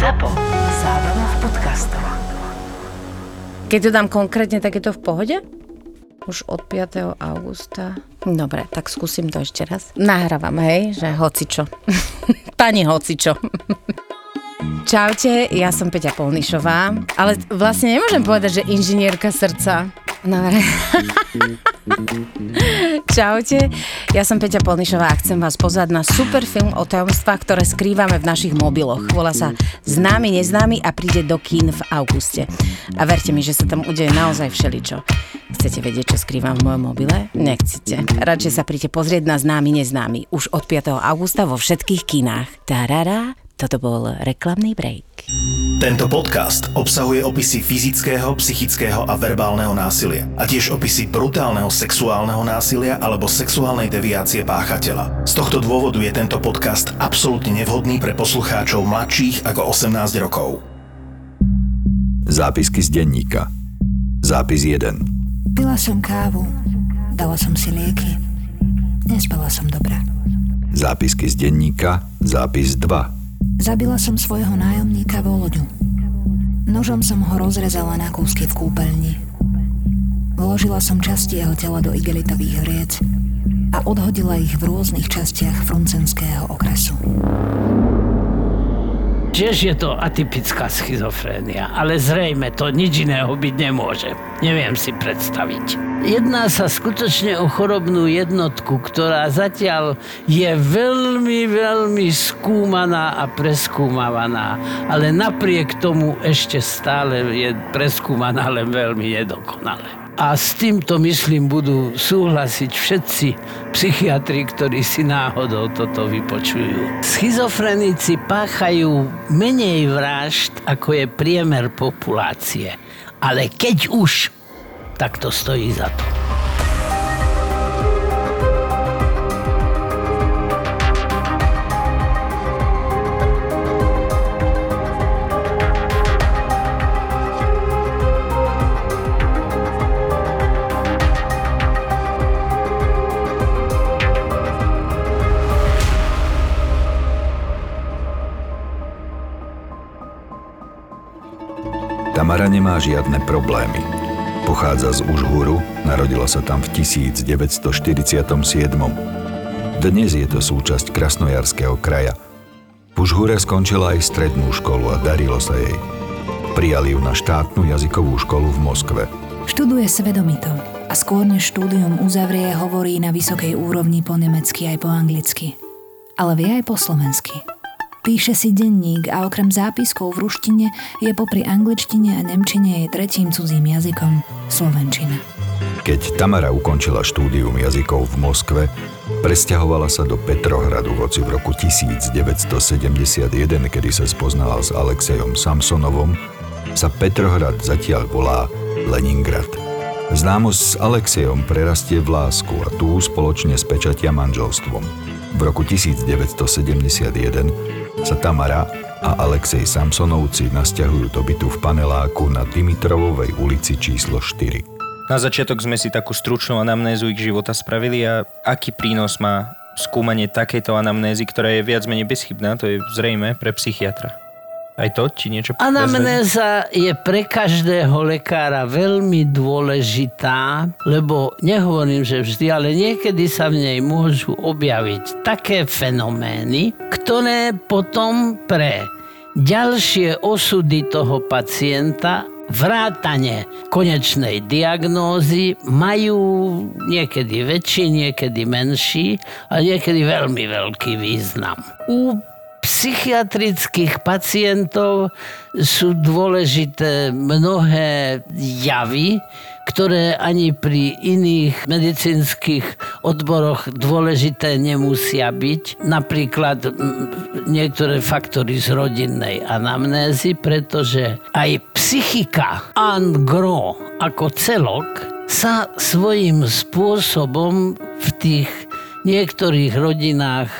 ZAPO. Zábrná v podcastov. Keď to dám konkrétne, tak je to v pohode? Už od 5. augusta. Dobre, tak skúsim to ešte raz. Nahrávam, hej, že hocičo. Pani hocičo. Čaute, ja som Peťa Polnišová, ale vlastne nemôžem povedať, že inžinierka srdca. Dobre. Čaute, ja som Peťa Polnišová a chcem vás pozvať na super film o tajomstvách, ktoré skrývame v našich mobiloch. Volá sa Známy, neznámy a príde do kín v auguste. A verte mi, že sa tam udeje naozaj všeličo. Chcete vedieť, čo skrývam v mojom mobile? Nechcete. Radšej sa príďte pozrieť na Známy, neznámy už od 5. augusta vo všetkých kinách. Tarara, toto bol reklamný break. Tento podcast obsahuje opisy fyzického, psychického a verbálneho násilia a tiež opisy brutálneho sexuálneho násilia alebo sexuálnej deviácie páchateľa. Z tohto dôvodu je tento podcast absolútne nevhodný pre poslucháčov mladších ako 18 rokov. Zápisky z denníka. Zápis 1. Pila som kávu, dala som si lieky, nespala som dobre. Zápisky z denníka. Zápis 2. Zabila som svojho nájomníka Voloďu. Nožom som ho rozrezala na kúsky v kúpeľni. Vložila som časti jeho tela do igelitových hriec a odhodila ich v rôznych častiach fruncenského okresu. Tiež je to atypická schizofrénia, ale zrejme to nič iného byť nemôže. Neviem si predstaviť. Jedná sa skutočne o chorobnú jednotku, ktorá zatiaľ je veľmi, veľmi skúmaná a preskúmavaná, ale napriek tomu ešte stále je preskúmaná len veľmi nedokonale. A s týmto, myslím, budú súhlasiť všetci psychiatri, ktorí si náhodou toto vypočujú. Schizofrenici páchajú menej vražd, ako je priemer populácie. Ale keď už, tak to stojí za to. Tamara nemá žiadne problémy. Pochádza z Užhuru, narodila sa tam v 1947. Dnes je to súčasť Krasnojarského kraja. V Užhure skončila aj strednú školu a darilo sa jej. Prijali ju na štátnu jazykovú školu v Moskve. Študuje svedomito a skôr než štúdium uzavrie, hovorí na vysokej úrovni po nemecky aj po anglicky. Ale vie aj po slovensky. Píše si denník a okrem zápiskov v ruštine je popri angličtine a nemčine jej tretím cudzím jazykom slovenčina. Keď Tamara ukončila štúdium jazykov v Moskve, presťahovala sa do Petrohradu, hoci v roku 1971, kedy sa spoznala s Alexejom Samsonovom, sa Petrohrad zatiaľ volá Leningrad. Známosť s Alexejom prerastie v lásku a tú spoločne s pečatia manželstvom. V roku 1971 sa Tamara a Alexej Samsonovci nasťahujú do bytu v paneláku na Dimitrovovej ulici číslo 4. Na začiatok sme si takú stručnú anamnézu ich života spravili a aký prínos má skúmanie takejto anamnézy, ktorá je viac menej bezchybná, to je zrejme pre psychiatra. Aj to ti niečo Anamnéza je pre každého lekára veľmi dôležitá, lebo nehovorím, že vždy, ale niekedy sa v nej môžu objaviť také fenomény, ktoré potom pre ďalšie osudy toho pacienta vrátane konečnej diagnózy majú niekedy väčší, niekedy menší a niekedy veľmi veľký význam. U psychiatrických pacientov sú dôležité mnohé javy, ktoré ani pri iných medicínskych odboroch dôležité nemusia byť. Napríklad niektoré faktory z rodinnej anamnézy, pretože aj psychika en gros ako celok sa svojím spôsobom v tých niektorých rodinách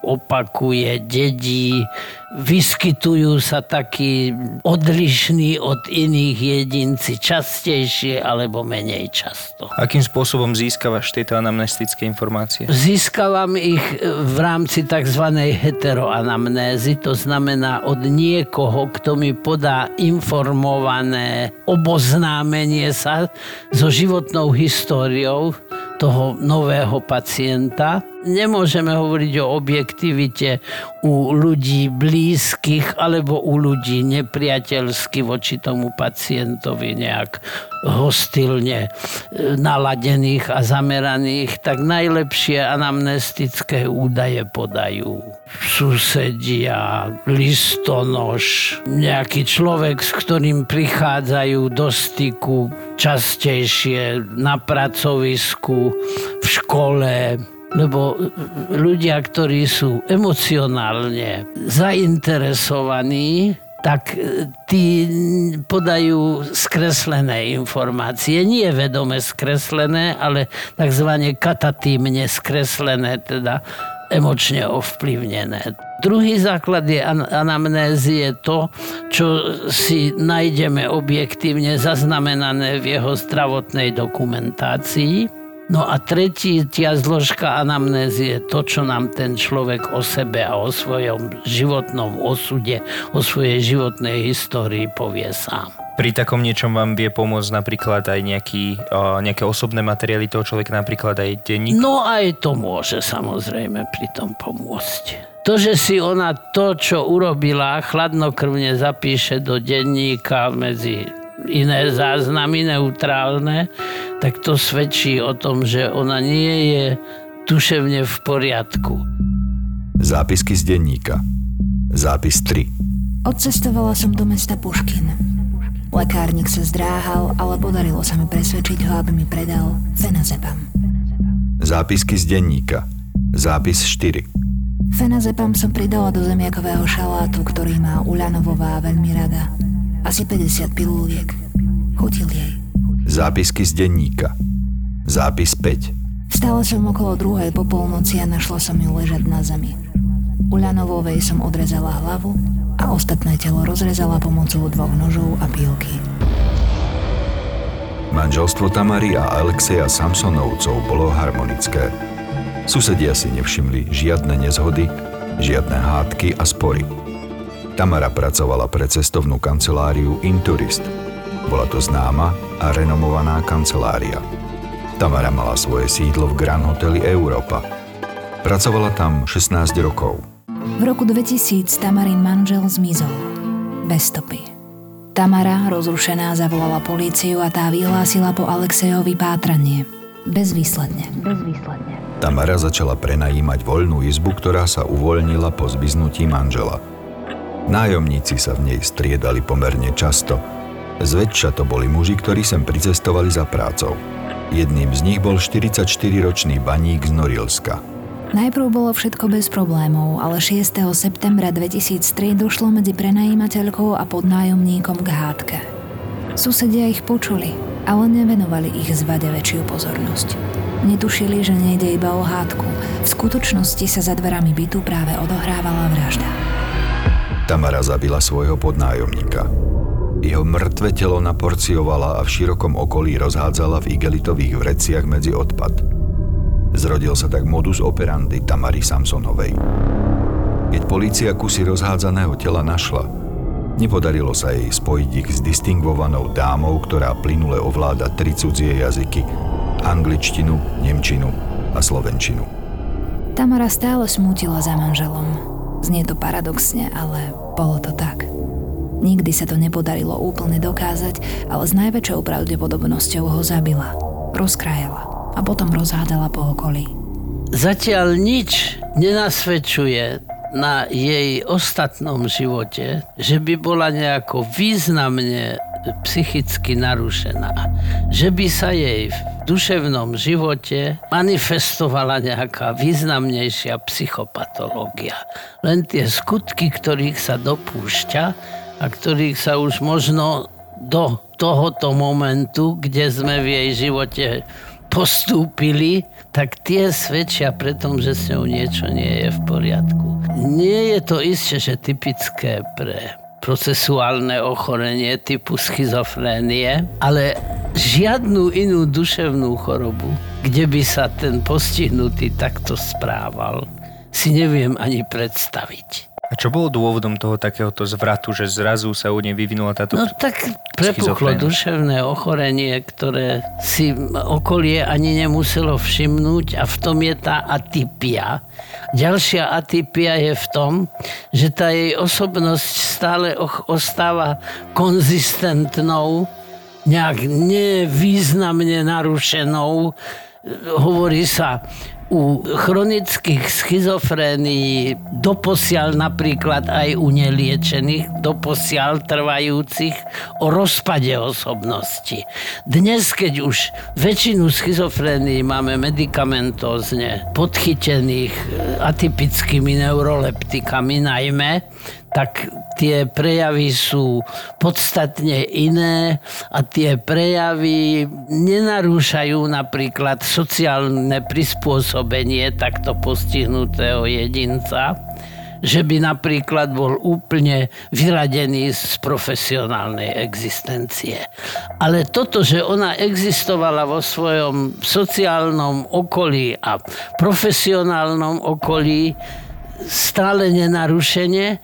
opakuje, dedí, vyskytujú sa takí odlišní od iných jedinci častejšie alebo menej často. Akým spôsobom získavaš tieto anamnestické informácie? Získavam ich v rámci tzv. heteroanamnézy, to znamená od niekoho, kto mi podá informované oboznámenie sa so životnou históriou toho nového pacienta. Nemôžeme hovoriť o objektivite u ľudí blízkych alebo u ľudí nepriateľsky voči tomu pacientovi nejak hostilne e, naladených a zameraných, tak najlepšie anamnestické údaje podajú susedia, listonoš, nejaký človek, s ktorým prichádzajú do styku častejšie na pracovisku, v škole, lebo ľudia, ktorí sú emocionálne zainteresovaní, tak e, tí podajú skreslené informácie. Nie vedome skreslené, ale takzvané katatímne skreslené, teda emočne ovplyvnené. Druhý základ je anamnézie to, čo si nájdeme objektívne zaznamenané v jeho zdravotnej dokumentácii No a tretia zložka anamnézie je to, čo nám ten človek o sebe a o svojom životnom osude, o svojej životnej histórii povie sám. Pri takom niečom vám vie pomôcť napríklad aj nejaký, nejaké osobné materiály toho človeka, napríklad aj denník? No aj to môže samozrejme pri tom pomôcť. To, že si ona to, čo urobila, chladnokrvne zapíše do denníka medzi iné záznamy neutrálne, tak to svedčí o tom, že ona nie je tuševne v poriadku. Zápisky z denníka. Zápis 3. Odcestovala som do mesta Puškin. Lekárnik sa zdráhal, ale podarilo sa mi presvedčiť ho, aby mi predal fenazepam. Zápisky z denníka. Zápis 4. Fenazepam som pridala do zemiakového šalátu, ktorý má Uľanovová veľmi rada. Asi 50 piluliek. Chutil jej. Zápisky z denníka. Zápis 5. Stala som okolo druhej po polnoci a našla som ju ležať na zemi. U Ľanovovej som odrezala hlavu a ostatné telo rozrezala pomocou dvoch nožov a pílky. Manželstvo Tamary a Alexeja Samsonovcov bolo harmonické. Susedia si nevšimli žiadne nezhody, žiadne hádky a spory. Tamara pracovala pre cestovnú kanceláriu Inturist. Bola to známa a renomovaná kancelária. Tamara mala svoje sídlo v Grand Hoteli Európa. Pracovala tam 16 rokov. V roku 2000 Tamarin manžel zmizol. Bez stopy. Tamara, rozrušená, zavolala políciu a tá vyhlásila po Alexejovi pátranie. Bezvýsledne. Bezvýsledne. Tamara začala prenajímať voľnú izbu, ktorá sa uvoľnila po zbiznutí manžela – Nájomníci sa v nej striedali pomerne často. Zväčša to boli muži, ktorí sem pricestovali za prácou. Jedným z nich bol 44-ročný baník z Norilska. Najprv bolo všetko bez problémov, ale 6. septembra 2003 došlo medzi prenajímateľkou a podnájomníkom k hádke. Susedia ich počuli, ale nevenovali ich zvade väčšiu pozornosť. Netušili, že nejde iba o hádku. V skutočnosti sa za dverami bytu práve odohrávala vražda. Tamara zabila svojho podnájomníka. Jeho mŕtve telo naporciovala a v širokom okolí rozhádzala v igelitových vreciach medzi odpad. Zrodil sa tak modus operandi Tamary Samsonovej. Keď polícia kusy rozhádzaného tela našla, nepodarilo sa jej spojiť ich s distingvovanou dámou, ktorá plynule ovláda tri cudzie jazyky angličtinu, nemčinu a slovenčinu. Tamara stále smútila za manželom. Znie to paradoxne, ale bolo to tak. Nikdy sa to nepodarilo úplne dokázať, ale s najväčšou pravdepodobnosťou ho zabila. Rozkrajala a potom rozhádala po okolí. Zatiaľ nič nenasvedčuje na jej ostatnom živote, že by bola nejako významne psychicky narušená. Že by sa jej v duševnom živote manifestovala nejaká významnejšia psychopatológia. Len tie skutky, ktorých sa dopúšťa a ktorých sa už možno do tohoto momentu, kde sme v jej živote postúpili, tak tie svedčia pre tom, že s ňou niečo nie je v poriadku. Nie je to isté, že typické pre procesuálne ochorenie typu schizofrénie, ale žiadnu inú duševnú chorobu, kde by sa ten postihnutý takto správal, si neviem ani predstaviť. A čo bolo dôvodom toho takéhoto zvratu, že zrazu sa u nej vyvinula táto No tak prepuchlo duševné ochorenie, ktoré si okolie ani nemuselo všimnúť a v tom je tá atypia. Ďalšia atypia je v tom, že tá jej osobnosť stále ostáva konzistentnou, nejak nevýznamne narušenou. Hovorí sa u chronických schizofrénií doposiaľ napríklad aj u neliečených, doposiaľ trvajúcich o rozpade osobnosti. Dnes, keď už väčšinu schizofrénií máme medikamentózne podchytených e, atypickými neuroleptikami najmä, tak tie prejavy sú podstatne iné a tie prejavy nenarúšajú napríklad sociálne prispôsobenie takto postihnutého jedinca, že by napríklad bol úplne vyradený z profesionálnej existencie. Ale toto, že ona existovala vo svojom sociálnom okolí a profesionálnom okolí stále nenarušene,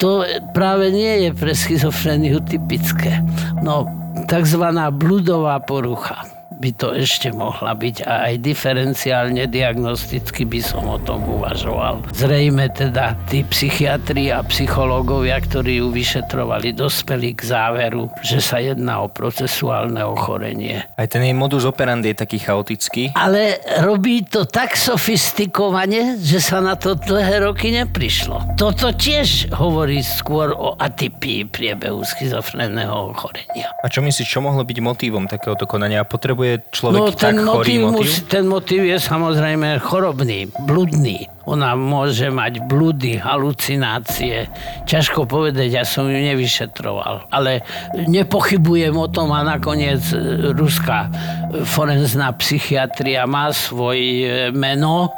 to práve nie je pre schizofréniu typické. No, takzvaná bludová porucha by to ešte mohla byť a aj diferenciálne diagnosticky by som o tom uvažoval. Zrejme teda tí psychiatri a psychológovia, ktorí ju vyšetrovali, dospeli k záveru, že sa jedná o procesuálne ochorenie. Aj ten jej modus operandi je taký chaotický. Ale robí to tak sofistikovane, že sa na to dlhé roky neprišlo. Toto tiež hovorí skôr o atypii priebehu schizofrénneho ochorenia. A čo myslíš, čo mohlo byť motívom takéhoto konania? Potrebuje človek No tak ten chorý motív, motív? mus- ten motív je samozrejme chorobný, bludný. Ona môže mať blúdy, halucinácie. Ťažko povedať, ja som ju nevyšetroval. Ale nepochybujem o tom a nakoniec e, ruská e, forenzná psychiatria má svoj e, meno.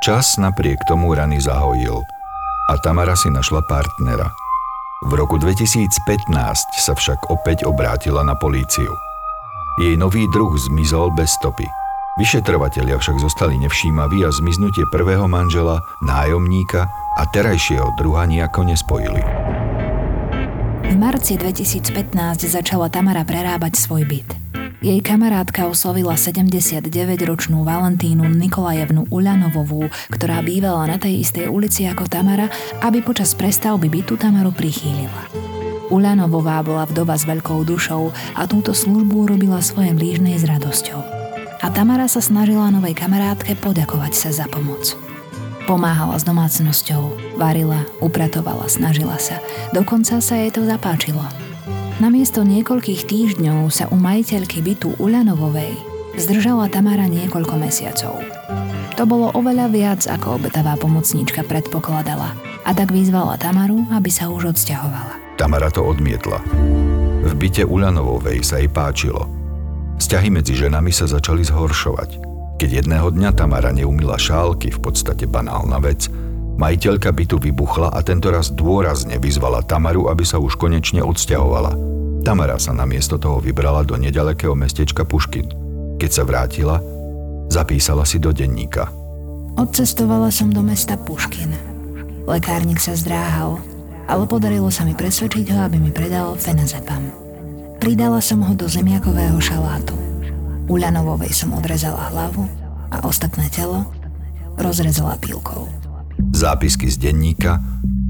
Čas napriek tomu rany zahojil a Tamara si našla partnera. V roku 2015 sa však opäť obrátila na políciu. Jej nový druh zmizol bez stopy. Vyšetrovatelia však zostali nevšímaví a zmiznutie prvého manžela, nájomníka a terajšieho druha nejako nespojili. V marci 2015 začala Tamara prerábať svoj byt. Jej kamarátka oslovila 79-ročnú Valentínu Nikolajevnu Uľanovovú, ktorá bývala na tej istej ulici ako Tamara, aby počas prestavby bytu Tamaru prichýlila. Uľanovová bola vdova s veľkou dušou a túto službu robila svojej blížnej s radosťou. A Tamara sa snažila novej kamarátke poďakovať sa za pomoc. Pomáhala s domácnosťou, varila, upratovala, snažila sa. Dokonca sa jej to zapáčilo. Namiesto niekoľkých týždňov sa u majiteľky bytu Ulanovovej zdržala Tamara niekoľko mesiacov. To bolo oveľa viac, ako obetavá pomocníčka predpokladala a tak vyzvala Tamaru, aby sa už odsťahovala. Tamara to odmietla. V byte Ulanovovej sa jej páčilo. Vzťahy medzi ženami sa začali zhoršovať. Keď jedného dňa Tamara neumila šálky, v podstate banálna vec, majiteľka bytu vybuchla a tentoraz dôrazne vyzvala Tamaru, aby sa už konečne odsťahovala. Tamara sa namiesto toho vybrala do nedalekého mestečka Puškin. Keď sa vrátila, zapísala si do denníka. Odcestovala som do mesta Puškin. Lekárnik sa zdráhal, ale podarilo sa mi presvedčiť ho, aby mi predal fenazepam. Pridala som ho do zemiakového šalátu. Uľanovovej som odrezala hlavu a ostatné telo rozrezala pílkou. Zápisky z denníka,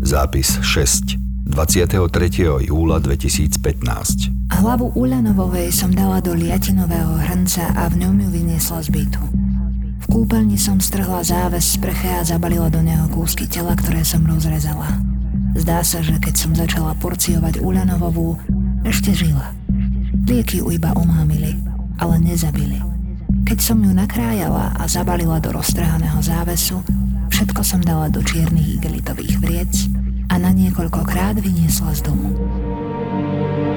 zápis 6, 23. júla 2015. Hlavu Uľanovovej som dala do liatinového hrnca a v ňom ju vyniesla z bytu. V kúpeľni som strhla záves z sprche a zabalila do neho kúsky tela, ktoré som rozrezala. Zdá sa, že keď som začala porciovať Uľanovovú, ešte žila. Lieky ju iba omámili, ale nezabili. Keď som ju nakrájala a zabalila do roztrhaného závesu, všetko som dala do čiernych igelitových vriec a na niekoľkokrát vyniesla z domu.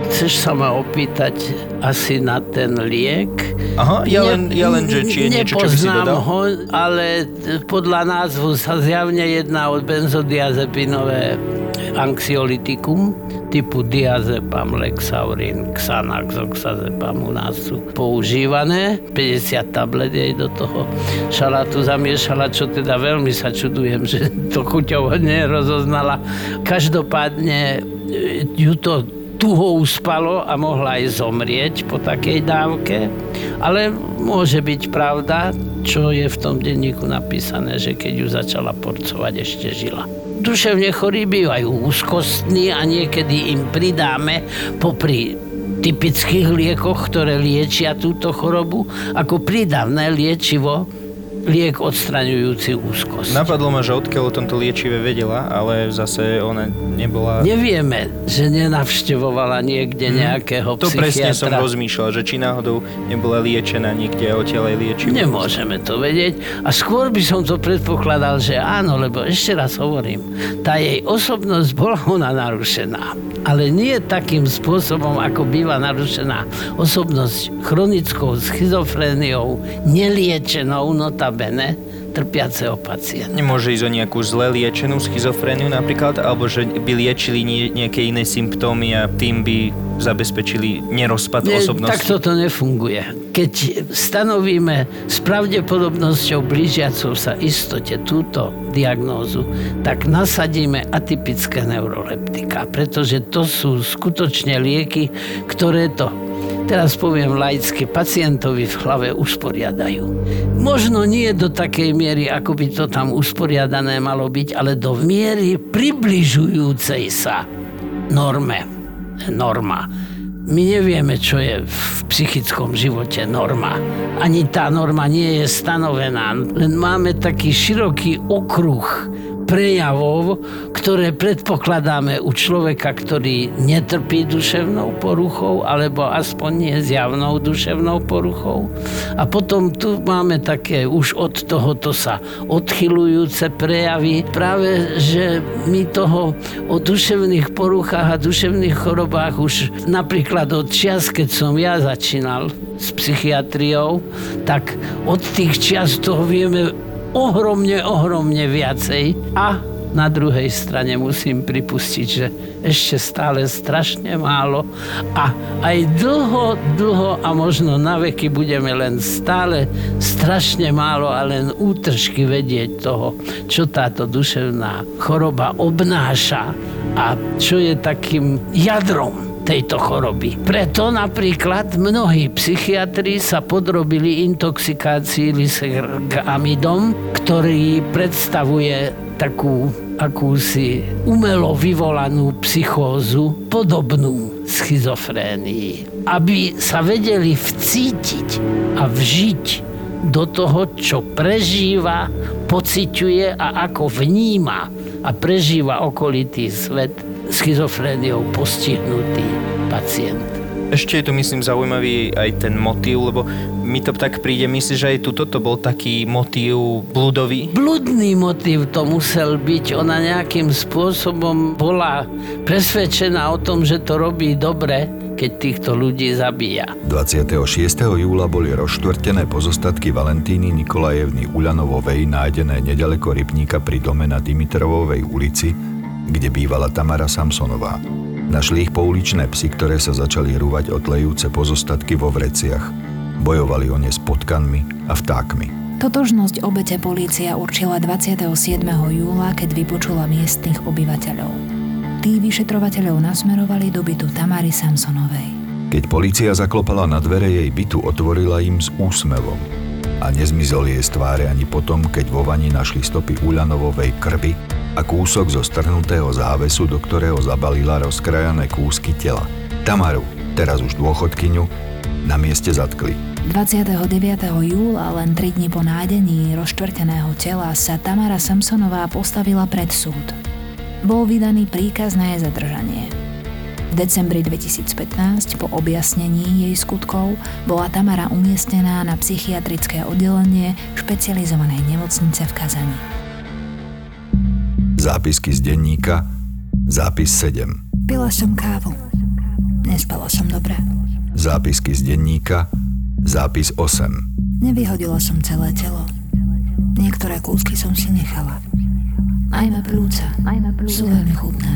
Chceš sa ma opýtať asi na ten liek? Aha, ja len, ja len že či je niečo, čo by si dodal. ho, ale podľa názvu sa zjavne jedná o benzodiazepinové anxiolitikum typu diazepam, lexaurin, xanax, oxazepam u nás sú používané. 50 tablet jej do toho šalátu zamiešala, čo teda veľmi sa čudujem, že to chuťovo nerozoznala. Každopádne e, ju to tuho uspalo a mohla aj zomrieť po takej dávke. Ale môže byť pravda, čo je v tom denníku napísané, že keď ju začala porcovať, ešte žila. Duševne chorí bývajú úzkostní a niekedy im pridáme popri typických liekoch, ktoré liečia túto chorobu, ako prídavné liečivo liek odstraňujúci úzkosť. Napadlo ma, že odkiaľ o tomto liečive vedela, ale zase ona nebola... Nevieme, že nenavštevovala niekde nejakého Mhm. To presne som psychiatra. rozmýšľal, že či náhodou nebola liečená niekde a odtiaľ aj. Nemôžeme to vedieť. A skôr by som to predpokladal, že áno, lebo ešte raz hovorím, tá jej osobnosť bola ona narušená. Ale nie takým spôsobom, ako býva narušená osobnosť chronickou schizofréniou, neliečenou notabene, trpiaceho pacienta. Nemôže ísť o nejakú zle liečenú schizofréniu napríklad, alebo že by liečili nie, nejaké iné symptómy a tým by zabezpečili nerozpad Nie, osobnosti. tak toto nefunguje. Keď stanovíme s pravdepodobnosťou blížiacou sa istote túto diagnózu, tak nasadíme atypické neuroleptika, pretože to sú skutočne lieky, ktoré to teraz poviem laicky, pacientovi v hlave usporiadajú. Možno nie do takej miery, ako by to tam usporiadané malo byť, ale do miery približujúcej sa norme. Norma. My nevieme, čo je v psychickom živote norma. Ani tá norma nie je stanovená. Len máme taký široký okruh prejavov, ktoré predpokladáme u človeka, ktorý netrpí duševnou poruchou, alebo aspoň nie zjavnou duševnou poruchou. A potom tu máme také už od tohoto sa odchylujúce prejavy. Práve, že my toho o duševných poruchách a duševných chorobách už napríklad od čias, keď som ja začínal s psychiatriou, tak od tých čias toho vieme ohromne, ohromne viacej. A na druhej strane musím pripustiť, že ešte stále strašne málo. A aj dlho, dlho a možno na veky budeme len stále strašne málo a len útržky vedieť toho, čo táto duševná choroba obnáša a čo je takým jadrom tejto choroby. Preto napríklad mnohí psychiatri sa podrobili intoxikácii lisergamidom, ktorý predstavuje takú akúsi umelo vyvolanú psychózu podobnú schizofrénii. Aby sa vedeli vcítiť a vžiť do toho, čo prežíva, pociťuje a ako vníma a prežíva okolitý svet schizofréniou postihnutý pacient. Ešte je tu, myslím, zaujímavý aj ten motív, lebo mi to tak príde, myslíš, že aj tu toto bol taký motív blúdový? Bludný motív to musel byť. Ona nejakým spôsobom bola presvedčená o tom, že to robí dobre, keď týchto ľudí zabíja. 26. júla boli rozštvrtené pozostatky Valentíny Nikolajevny Ulanovovej nájdené nedaleko Rybníka pri dome na Dimitrovovej ulici, kde bývala Tamara Samsonová. Našli ich pouličné psy, ktoré sa začali rúvať o tlejúce pozostatky vo vreciach. Bojovali o ne s potkanmi a vtákmi. Totožnosť obete polícia určila 27. júla, keď vypočula miestnych obyvateľov. Tí vyšetrovateľov nasmerovali do bytu Tamary Samsonovej. Keď polícia zaklopala na dvere jej bytu, otvorila im s úsmevom. A nezmizol jej z tváre ani potom, keď vo vani našli stopy Uľanovovej krvi a kúsok zo strhnutého závesu, do ktorého zabalila rozkrajané kúsky tela. Tamaru, teraz už dôchodkyňu, na mieste zatkli. 29. júla, len 3 dní po nájdení rozštvrteného tela, sa Tamara Samsonová postavila pred súd. Bol vydaný príkaz na jej zadržanie. V decembri 2015 po objasnení jej skutkov bola Tamara umiestnená na psychiatrické oddelenie špecializovanej nemocnice v Kazani. Zápisky z denníka, zápis 7. Pila som kávu. Nespala som dobre. Zápisky z denníka, zápis 8. Nevyhodila som celé telo. Niektoré kúsky som si nechala. Najmä plúca. Sú veľmi chutné.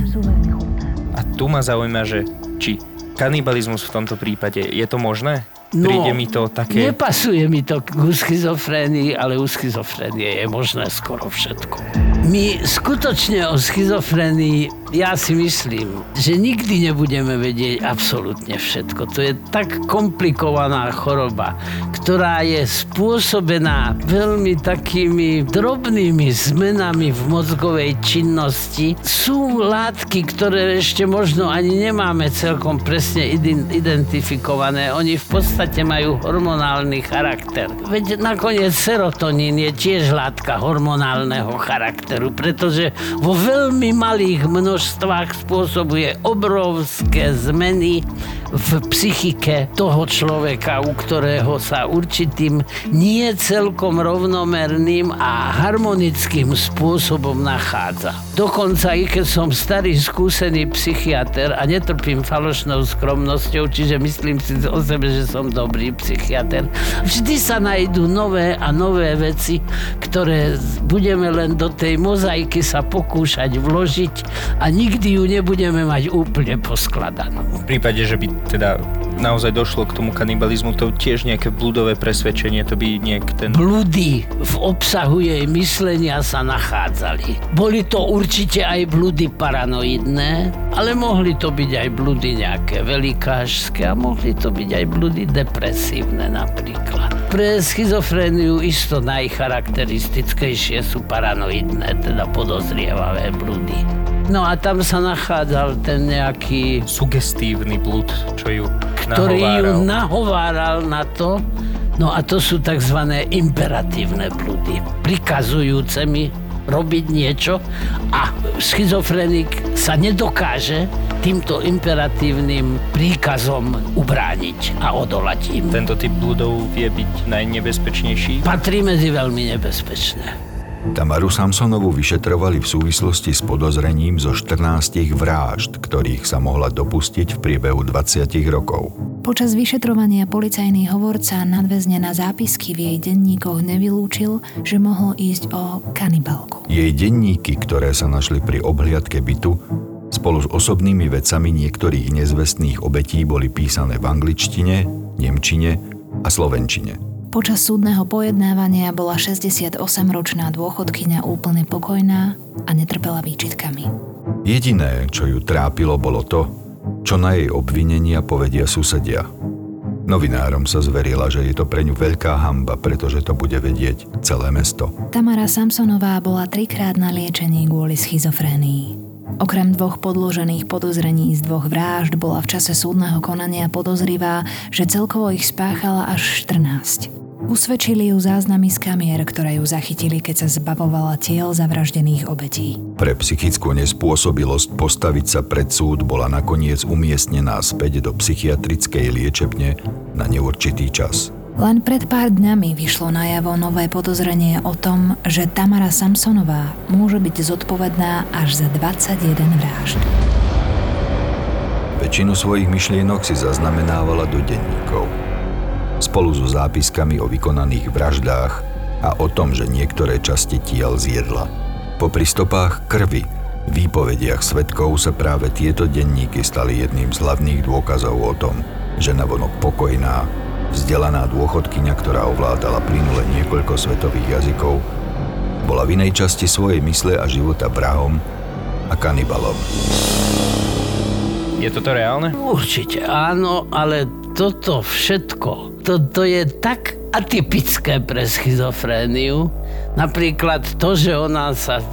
A tu ma zaujíma, že či kanibalizmus v tomto prípade, je to možné? No, Príde mi to také... Nepasuje mi to k schizofrénii, ale u schizofrénie je možné skoro všetko. My skutočne o schizofrénii, ja si myslím, že nikdy nebudeme vedieť absolútne všetko. To je tak komplikovaná choroba, ktorá je spôsobená veľmi takými drobnými zmenami v mozgovej činnosti. Sú látky, ktoré ešte možno ani nemáme celkom presne identifikované. Oni v podstate majú hormonálny charakter. Veď nakoniec serotonín je tiež látka hormonálneho charakteru, pretože vo veľmi malých množstvách spôsobuje obrovské zmeny v psychike toho človeka, u ktorého sa určitým nie celkom rovnomerným a harmonickým spôsobom nachádza. Dokonca i keď som starý skúsený psychiatr a netrpím falošnou skromnosťou, čiže myslím si o sebe, že som dobrý psychiatr, vždy sa nájdú nové a nové veci, ktoré budeme len do tej mozaiky sa pokúšať vložiť a nikdy ju nebudeme mať úplne poskladanú. V prípade, že by teda naozaj došlo k tomu kanibalizmu, to tiež nejaké bludové presvedčenie, to by nejak ten... Bludy v obsahu jej myslenia sa nachádzali. Boli to určite aj bludy paranoidné, ale mohli to byť aj bludy nejaké velikážské a mohli to byť aj bludy depresívne napríklad. Pre schizofréniu isto najcharakteristickejšie sú paranoidné, teda podozrievavé bludy. No a tam sa nachádzal ten nejaký Sugestívny blud, čo ju ktorý ju nahováral. nahováral na to. No a to sú tzv. imperatívne blúdy. Prikazujúce mi robiť niečo a schizofrenik sa nedokáže týmto imperatívnym príkazom ubrániť a odolať im. Tento typ bludov vie byť najnebezpečnejší. Patrí medzi veľmi nebezpečné. Tamaru Samsonovu vyšetrovali v súvislosti s podozrením zo 14 vražd, ktorých sa mohla dopustiť v priebehu 20 rokov. Počas vyšetrovania policajný hovorca nadväzne na zápisky v jej denníkoch nevylúčil, že mohlo ísť o kanibalku. Jej denníky, ktoré sa našli pri obhliadke bytu, spolu s osobnými vecami niektorých nezvestných obetí boli písané v angličtine, nemčine a slovenčine. Počas súdneho pojednávania bola 68-ročná dôchodkyňa úplne pokojná a netrpela výčitkami. Jediné, čo ju trápilo, bolo to, čo na jej obvinenia povedia susedia. Novinárom sa zverila, že je to pre ňu veľká hamba, pretože to bude vedieť celé mesto. Tamara Samsonová bola trikrát na liečení kvôli schizofrénii. Okrem dvoch podložených podozrení z dvoch vražd bola v čase súdneho konania podozrivá, že celkovo ich spáchala až 14. Usvedčili ju záznamy z kamier, ktoré ju zachytili, keď sa zbavovala tiel zavraždených obetí. Pre psychickú nespôsobilosť postaviť sa pred súd bola nakoniec umiestnená späť do psychiatrickej liečebne na neurčitý čas. Len pred pár dňami vyšlo najavo nové podozrenie o tom, že Tamara Samsonová môže byť zodpovedná až za 21 vražd. Väčšinu svojich myšlienok si zaznamenávala do denníkov. Spolu so zápiskami o vykonaných vraždách a o tom, že niektoré časti tiel zjedla. Popri stopách krvi, výpovediach svetkov sa práve tieto denníky stali jedným z hlavných dôkazov o tom, že navonok pokojná, vzdelaná dôchodkyňa, ktorá ovládala plynule niekoľko svetových jazykov, bola v inej časti svojej mysle a života vrahom a kanibalom. Je toto reálne? Určite áno, ale toto všetko, toto je tak atypické pre schizofréniu. Napríklad to, že ona sa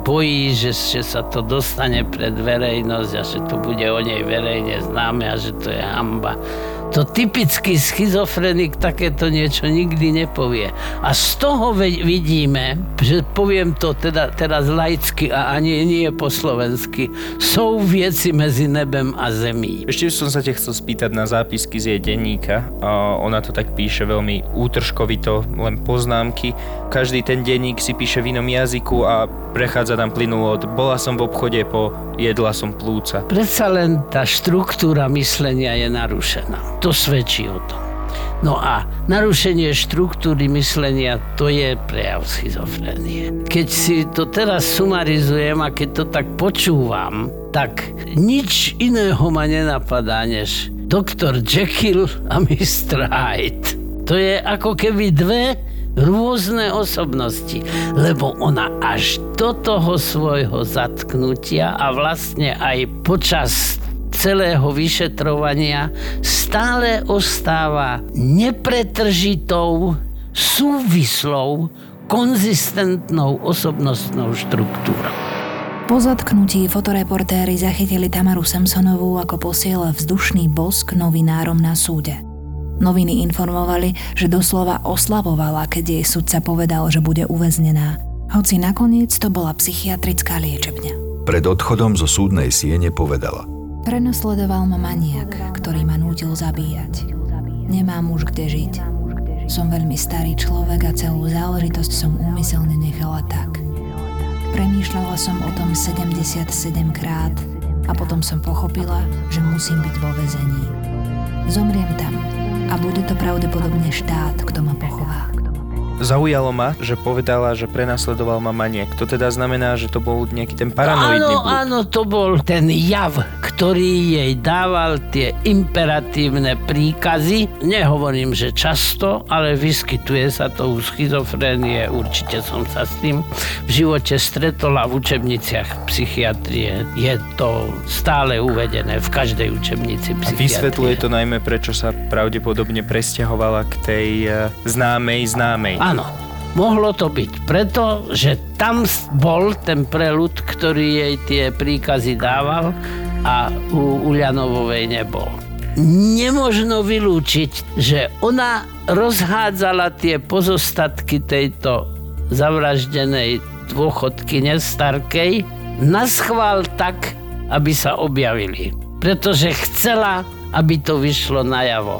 bojí, že, že sa to dostane pred verejnosť a že to bude o nej verejne známe a že to je hamba. To typický schizofrenik takéto niečo nikdy nepovie. A z toho vidíme, že poviem to teda, teraz laicky a ani nie po slovensky, sú veci medzi nebem a zemí. Ešte som sa ťa chcel spýtať na zápisky z jej denníka. Ona to tak píše veľmi útržkovito, len poznámky. Každý ten denník si píše v inom jazyku a prechádza tam plynulo od bola som v obchode po jedla som plúca. Predsa len tá štruktúra myslenia je narušená. To svedčí o tom. No a narušenie štruktúry myslenia, to je prejav schizofrénie. Keď si to teraz sumarizujem a keď to tak počúvam, tak nič iného ma nenapadá, než doktor Jekyll a Mr. Hyde. To je ako keby dve rôzne osobnosti, lebo ona až do toho svojho zatknutia a vlastne aj počas celého vyšetrovania stále ostáva nepretržitou, súvislou, konzistentnou osobnostnou štruktúrou. Po zatknutí fotoreportéry zachytili Tamaru Samsonovú, ako posiela vzdušný bosk novinárom na súde. Noviny informovali, že doslova oslavovala, keď jej sudca povedal, že bude uväznená. Hoci nakoniec to bola psychiatrická liečebňa. Pred odchodom zo súdnej siene povedala – Prenosledoval ma maniak, ktorý ma nútil zabíjať. Nemám už kde žiť. Som veľmi starý človek a celú záležitosť som úmyselne nechala tak. Premýšľala som o tom 77 krát a potom som pochopila, že musím byť vo vezení. Zomriem tam a bude to pravdepodobne štát, kto ma pochová. Zaujalo ma, že povedala, že prenasledoval ma maniek. To teda znamená, že to bol nejaký ten paranoidný Áno, blúd. áno, to bol ten jav, ktorý jej dával tie imperatívne príkazy. Nehovorím, že často, ale vyskytuje sa to u schizofrénie. Určite som sa s tým v živote stretol a v učebniciach psychiatrie je to stále uvedené v každej učebnici A psychiatrie. vysvetľuje to najmä, prečo sa pravdepodobne presťahovala k tej eh, známej známej. Áno, mohlo to byť preto, že tam bol ten prelud, ktorý jej tie príkazy dával a u Uľanovovej nebol. Nemožno vylúčiť, že ona rozhádzala tie pozostatky tejto zavraždenej dôchodky nestarkej na schvál tak, aby sa objavili. Pretože chcela, aby to vyšlo najavo.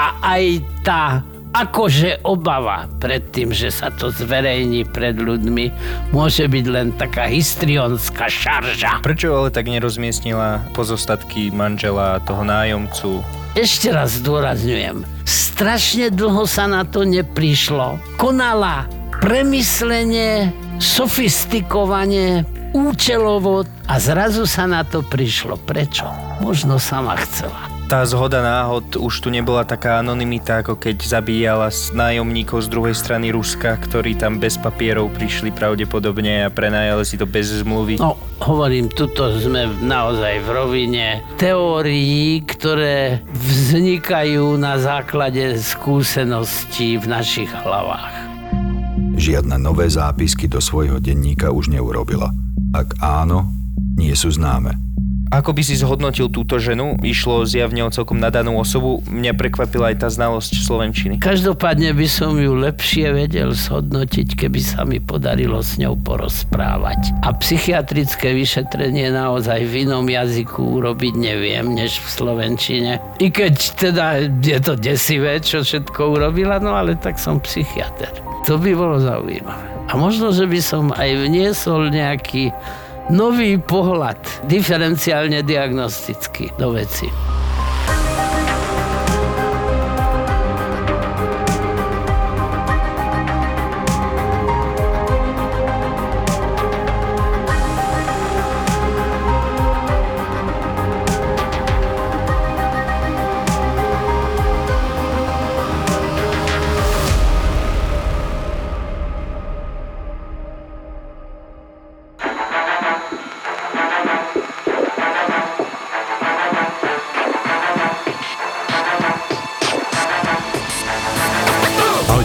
A aj tá akože obava pred tým, že sa to zverejní pred ľuďmi, môže byť len taká histrionská šarža. Prečo ale tak nerozmiestnila pozostatky manžela toho nájomcu? Ešte raz zdôrazňujem, strašne dlho sa na to neprišlo. Konala premyslenie, sofistikovanie, účelovo a zrazu sa na to prišlo. Prečo? Možno sama chcela. Tá zhoda náhod už tu nebola taká anonimita, ako keď zabíjala nájomníkov z druhej strany Ruska, ktorí tam bez papierov prišli pravdepodobne a prenajali si to bez zmluvy. No, hovorím, tuto sme naozaj v rovine teórií, ktoré vznikajú na základe skúseností v našich hlavách. Žiadne nové zápisky do svojho denníka už neurobila. Ak áno, nie sú známe. Ako by si zhodnotil túto ženu? Išlo zjavne o celkom nadanú osobu. Mňa prekvapila aj tá znalosť slovenčiny. Každopádne by som ju lepšie vedel zhodnotiť, keby sa mi podarilo s ňou porozprávať. A psychiatrické vyšetrenie naozaj v inom jazyku urobiť neviem, než v slovenčine. I keď teda je to desivé, čo všetko urobila, no ale tak som psychiatr. To by bolo zaujímavé. A možno, že by som aj vniesol nejaký nový pohľad, diferenciálne diagnostický do veci.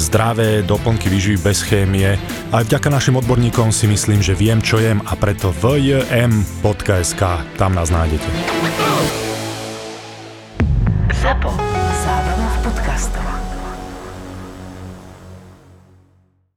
zdravé doplnky výživy bez chémie. Aj vďaka našim odborníkom si myslím, že viem, čo jem a preto vjm.sk, tam nás nájdete. ZAPO. Zábrná v podcastovách.